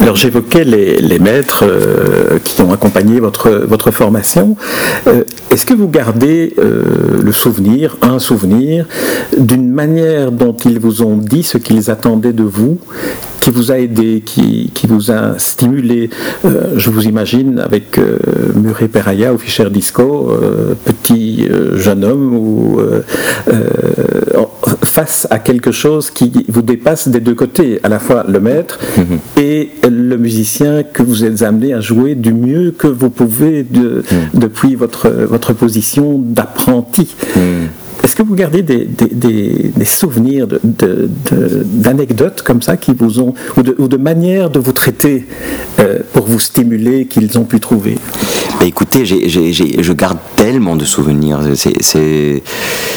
Alors j'évoquais les, maîtres euh, qui ont accompagné votre, formation. Euh, est-ce que vous gardez euh, le souvenir, un souvenir, d'une manière dont ils vous ont dit ce qu'ils attendaient de vous qui vous a aidé, qui, qui vous a stimulé. Euh, je vous imagine avec euh, Murray Peraya au Fischer Disco, euh, petit jeune homme, ou face à quelque chose qui vous dépasse des deux côtés, à la fois le maître mhm. et le musicien que vous êtes amené à jouer du mieux que vous pouvez de, mhm. depuis votre, votre position d'apprenti. Mhm. Est-ce que vous gardez des, souvenirs d'anecdotes comme ça qui vous ont, ou de, manières de vous traiter euh, pour vous stimuler qu'ils ont pu trouver? Bah, Écoutez, je garde tellement de souvenirs.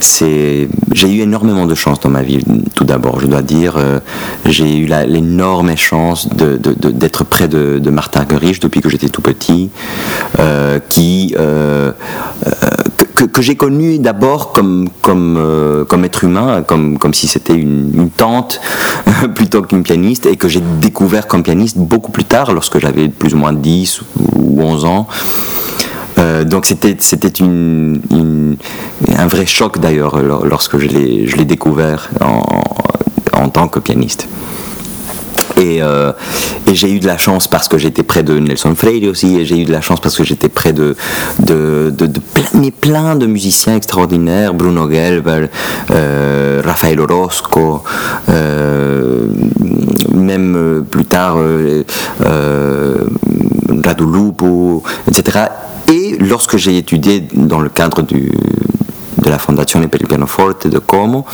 J'ai eu énormément de chance dans ma vie, tout d'abord, je dois dire. Euh, j'ai eu l'énorme chance d'être près de, Martin Gerich depuis que j'étais tout petit, euh, qui que, j'ai connu d'abord comme, comme, euh, comme être humain, comme, comme si c'était une, tante plutôt qu'une pianiste, et que j'ai découvert comme pianiste beaucoup plus tard, lorsque j'avais plus ou moins 10 ou 11 ans. Euh, donc c'était une, un vrai choc d'ailleurs lorsque je l'ai découvert en, en tant que pianiste. Euh, et, j'ai eu de la chance parce que j'étais près de Nelson Freire aussi, et j'ai eu de la chance parce que j'étais près de, de, de, plein, mais plein de musiciens extraordinaires, Bruno Gelber, euh, Rafael Orozco, euh, même plus tard Radu Lupo, etc. Et lorsque j'ai étudié dans le cadre du, de la Fondation per il pianoforte de Como.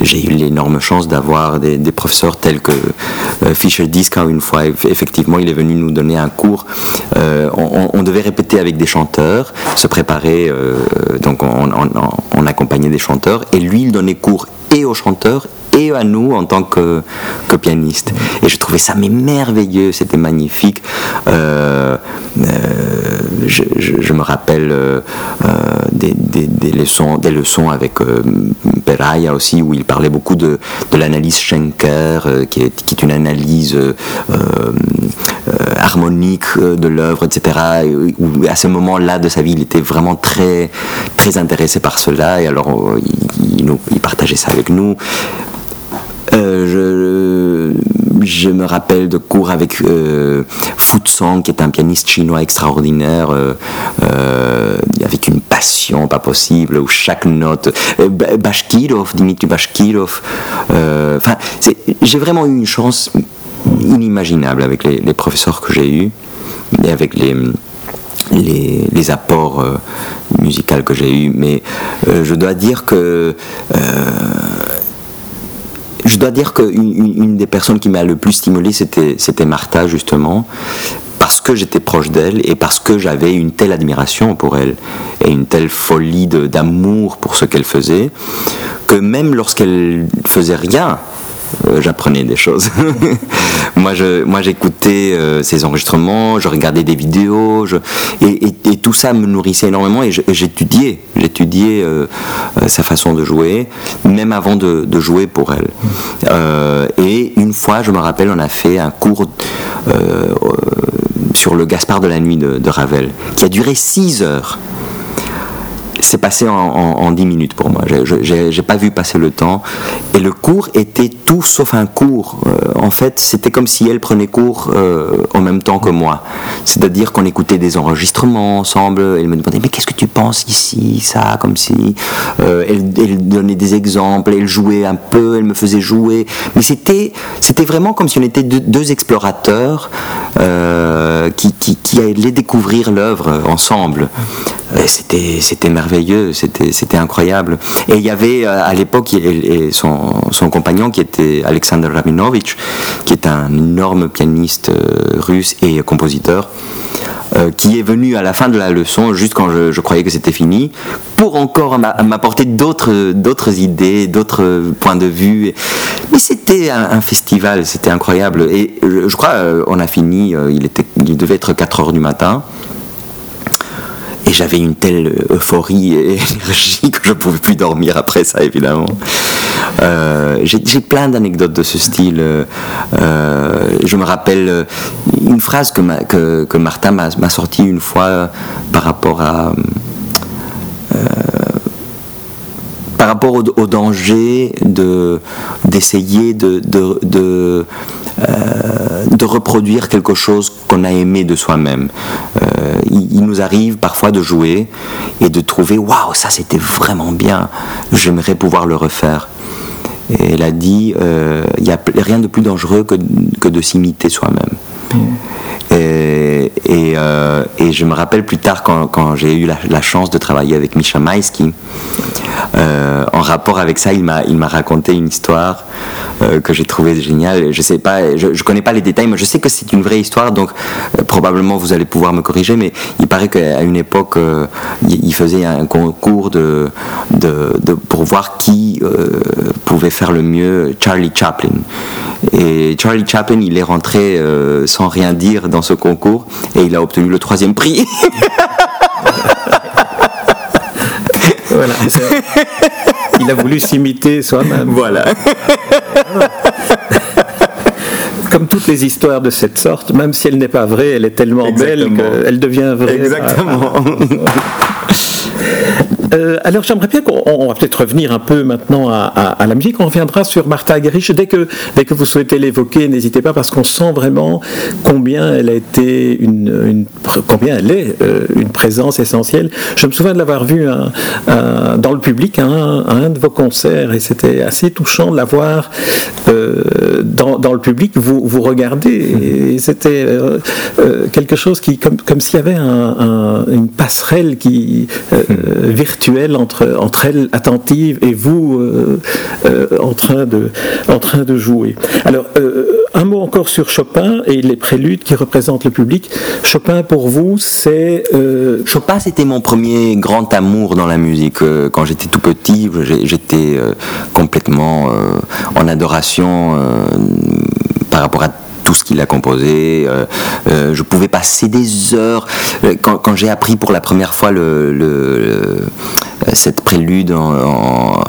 J'ai eu l'énorme chance d'avoir des, professeurs tels que euh, Fischer Diska une fois. Effectivement, il est venu nous donner un cours. Euh, on, devait répéter avec des chanteurs, se préparer. Euh, donc on, on, accompagnait des chanteurs et lui, il donnait cours et aux chanteurs et à nous en tant que, que pianiste. Et je trouvais ça merveilleux, c'était magnifique. Euh, euh, je, me rappelle euh, des, leçons, des leçons avec Peraya aussi, où il parlait beaucoup de, l'analyse Schenker, qui est, une analyse harmonique de l'œuvre, etc. à ce moment-là de sa vie, il était vraiment très, très intéressé par cela, et alors il partageait ça avec nous. Euh, je, me rappelle de cours avec euh, Song, qui est un pianiste chinois extraordinaire, euh, euh, avec une passion pas possible, où chaque note. Bashkirov, Dimitri Bashkirov. Enfin, j'ai vraiment eu une chance inimaginable avec les, professeurs que j'ai eus et avec les. Apports musicaux que j'ai eus, mais je dois dire que je dois dire qu'une une des personnes qui m'a le plus stimulé, c'était Martha, justement, parce que j'étais proche d'elle et parce que j'avais une telle admiration pour elle et une telle folie d'amour pour ce qu'elle faisait, que même lorsqu'elle faisait rien, euh, j'apprenais des choses. moi, je, moi, j'écoutais euh, ses enregistrements, je regardais des vidéos, et, tout ça me nourrissait énormément. Et j'étudiais, j'étudiais euh, sa façon de jouer, même avant de, jouer pour elle. et une fois, je me rappelle, on a fait un cours sur le Gaspard de la nuit de, de Ravel, qui a duré 6 heures c'est passé en, 10 minutes pour moi. Je n'ai pas vu passer le temps. Et le cours était tout sauf un cours. Euh, en fait, c'était comme si elle prenait cours euh, en même temps que moi. C'est-à-dire qu'on écoutait des enregistrements ensemble. Elle me demandait, mais qu'est-ce que tu penses ici, ça, comme si. Euh, elle, donnait des exemples, elle jouait un peu, elle me faisait jouer. Mais c'était, vraiment comme si on était deux, explorateurs qui allaient découvrir l'œuvre ensemble. C'était, c'était merveilleux, c'était, incroyable. Et il y avait euh, à l'époque son, compagnon qui était Alexander Rabinovich, qui est un énorme pianiste euh, russe et compositeur. Euh, qui est venu à la fin de la leçon, juste quand je, croyais que c'était fini, pour encore m'apporter d'autres, idées, d'autres points de vue. Mais c'était un, festival, c'était incroyable. Et je, crois, on a fini, il, il devait être 4 heures du matin. Et j'avais une telle euphorie et énergie que je ne pouvais plus dormir après ça, évidemment. Euh, j'ai plein d'anecdotes de ce style. Euh, je me rappelle une phrase que, que, Martin m'a sortie une fois par rapport à par rapport au, danger de d'essayer de, de, de, euh, de, reproduire quelque chose qu'on a aimé de soi-même. Euh, il, nous arrive parfois de jouer et de trouver waouh ça c'était vraiment bien, j'aimerais pouvoir le refaire. Et elle a dit euh, il n'y a rien de plus dangereux que, que de s'imiter soi-même. Mmh. Et, et, je me rappelle plus tard quand, quand j'ai eu la, la, chance de travailler avec Misha Maïski, euh, en rapport avec ça, il m'a, il m'a raconté une histoire euh, que j'ai trouvée géniale. Je sais pas, je, connais pas les détails, mais je sais que c'est une vraie histoire, donc euh, probablement vous allez pouvoir me corriger. Mais il paraît qu'à une époque, il faisait un concours de, de, pour voir qui pouvait faire le mieux Charlie Chaplin. Et Charlie Chaplin, il est rentré sans rien dire dans ce concours et il a obtenu le troisième prix. Voilà. Il a voulu s'imiter soi-même. Voilà. Comme toutes les histoires de cette sorte, même si elle n'est pas vraie, elle est tellement belle qu'elle devient vraie. Exactement. Euh, alors j'aimerais bien qu'on va peut-être revenir un peu maintenant à, la musique. On reviendra sur Martha Gerich. Dès que, dès que vous souhaitez l'évoquer, n'hésitez pas parce qu'on sent vraiment combien elle a été une, combien elle est euh, une présence essentielle. Je me souviens de l'avoir vue dans le public à un, de vos concerts et c'était assez touchant de la voir euh, dans, le public vous, vous regarder et c'était quelque chose qui comme, comme s'il y avait une passerelle qui virtuelle entre, entre elle attentive et vous euh, euh, en, train de, en train de jouer. Alors, euh, un mot encore sur Chopin et les préludes qui représentent le public. Chopin, pour vous, c'est... Chopin, c'était mon premier grand amour dans la musique. Quand j'étais tout petit, j'étais complètement en adoration par rapport à tout ce qu'il a composé. Euh, euh, je pouvais passer des heures. Euh, quand, j'ai appris pour la première fois cette prélude en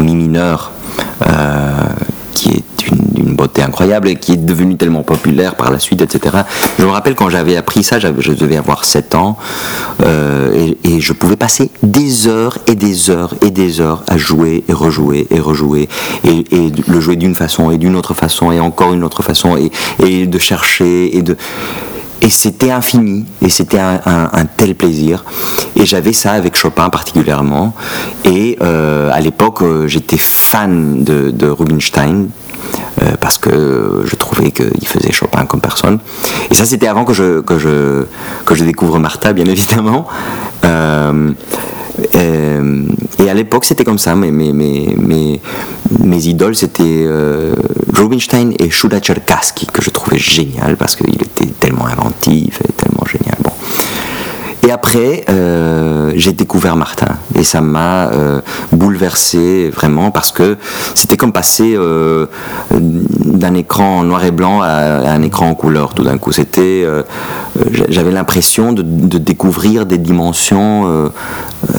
mi mineur, qui est une, beauté incroyable et qui est devenue tellement populaire par la suite, etc. Je me rappelle quand j'avais appris ça, je devais avoir 7 ans, euh, et, je pouvais passer des heures et des heures et des heures à jouer et rejouer et rejouer, et, le jouer d'une façon et d'une autre façon et encore une autre façon, et de chercher et de et c'était infini, et c'était un, tel plaisir. Et j'avais ça avec Chopin particulièrement. Et euh, à l'époque, euh, j'étais fan de, Rubinstein, euh, parce que je trouvais qu'il faisait Chopin comme personne. Et ça, c'était avant que je, que, je, que je découvre Martha, bien évidemment. Et à l'époque, c'était comme ça. Mes, mes, idoles, c'était Rubinstein et Shuda Cherkassky, que je trouvais génial parce qu'il était tellement inventif et tellement génial. Bon. Et après, euh, j'ai découvert Martin et ça m'a euh, bouleversé vraiment parce que c'était comme passer euh, d'un écran noir et blanc à, un écran en couleur tout d'un coup. C'était, j'avais l'impression de, découvrir des dimensions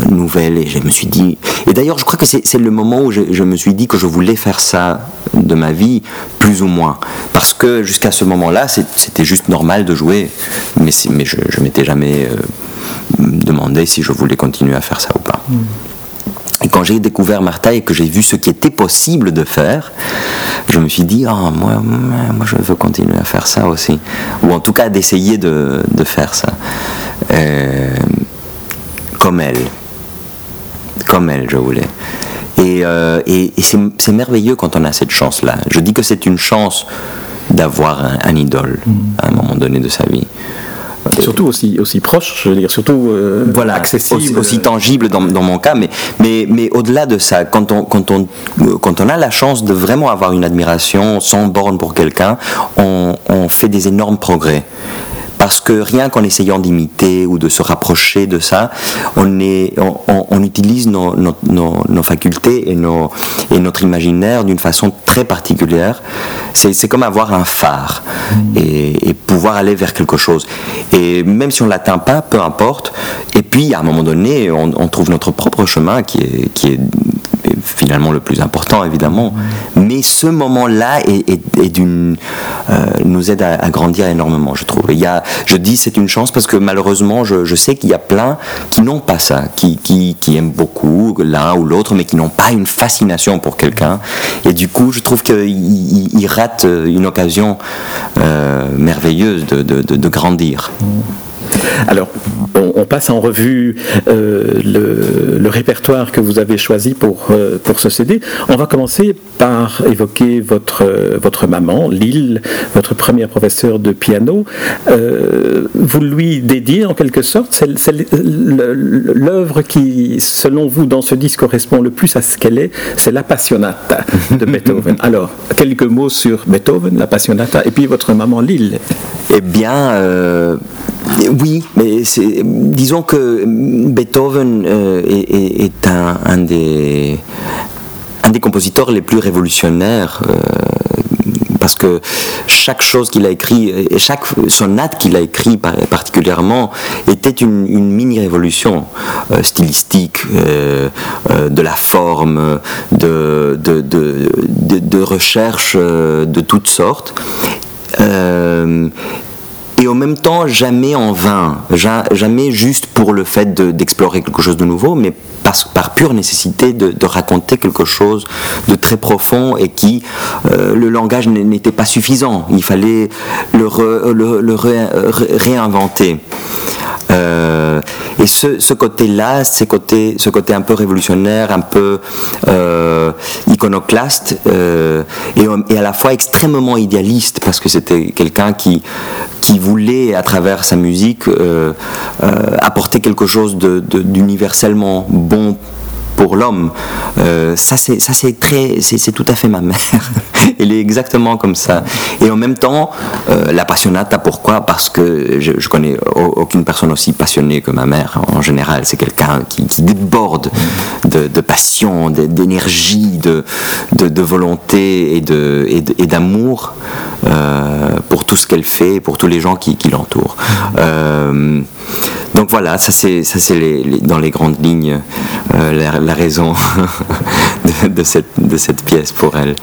nouvelles et je me suis dit. Et d'ailleurs, je crois que c'est le moment où je, me suis dit que je voulais faire ça de ma vie, plus ou moins, parce que jusqu'à ce moment-là, c'était juste normal de jouer, mais, mais je, je m'étais jamais me demandais si je voulais continuer à faire ça ou pas. Hmm. Et quand j'ai découvert Martha et que j'ai vu ce qui était possible de faire, je me suis dit, ah, moi, moi je veux continuer à faire ça aussi. Ou en tout cas d'essayer de, de, faire ça. Euh, comme elle. Comme elle, je voulais. Et, euh, et, c'est merveilleux quand on a cette chance-là. Je dis que c'est une chance d'avoir un, idole hmm. à un moment donné de sa vie surtout aussi, aussi proche, je veux dire, surtout euh, voilà, accessible. Aussi, tangible dans, dans, mon cas, mais, mais, mais au-delà de ça, quand on, quand, on, quand on a la chance de vraiment avoir une admiration sans borne pour quelqu'un, on, on fait des énormes progrès parce que rien qu'en essayant d'imiter ou de se rapprocher de ça, on, est, on, utilise nos, nos, facultés et, nos, et notre imaginaire d'une façon très particulière. C'est comme avoir un phare mmh. et, pouvoir aller vers quelque chose. Et même si on ne l'atteint pas, peu importe. Et puis, à un moment donné, on, on trouve notre propre chemin qui est, qui est finalement le plus important évidemment. Mais ce moment-là est, d'une, euh, nous aide à, grandir énormément, je trouve. Il y a, je dis c'est une chance parce que malheureusement, je, sais qu'il y a plein qui n'ont pas ça, qui, qui, aiment beaucoup l'un ou l'autre, mais qui n'ont pas une fascination pour quelqu'un. Et du coup, je trouve qu'ils ratent une occasion euh, merveilleuse de, de, de grandir. Alors, on, passe en revue euh, le, répertoire que vous avez choisi pour, euh, pour ce CD. On va commencer par évoquer votre, votre maman, Lille, votre première professeure de piano. Euh, vous lui dédiez en quelque sorte, c'est l'œuvre qui, selon vous, dans ce disque correspond le plus à ce qu'elle est, c'est la Passionata de Beethoven. Alors, quelques mots sur Beethoven, la Passionata, et puis votre maman Lille. Eh bien, oui, mais disons que Beethoven euh, est, un, des, compositeurs les plus révolutionnaires. Euh, parce que chaque chose qu'il a écrit, chaque sonate qu'il a écrit particulièrement, était une, mini-révolution euh, stylistique, de la forme, de recherche de toutes sortes et en même temps jamais en vain, jamais juste pour le fait d'explorer quelque chose de nouveau, mais par pure nécessité de, raconter quelque chose de très profond et qui, euh, le langage n'était pas suffisant, il fallait le, le, réinventer. Euh, et ce, côté-là, ce côté, ce côté un peu révolutionnaire, un peu euh, iconoclaste, et, à la fois extrêmement idéaliste, parce que c'était quelqu'un qui, qui voulait, à travers sa musique, apporter quelque chose d'universellement bon pour l'homme. Euh, ça, c'est, ça c'est très, c'est, tout à fait ma mère. Elle est exactement comme ça. Et en même temps, euh, la passionnata, pourquoi? Parce que je, connais aucune personne aussi passionnée que ma mère. En général, c'est quelqu'un qui, déborde de, passion, d'énergie, de, de, de, volonté et, de, et, d'amour euh, pour tout ce qu'elle fait, pour tous les gens qui, qui l'entourent. Donc voilà, ça c'est ça c'est les, dans les grandes lignes euh, la, raison de, cette, de cette pièce pour elle.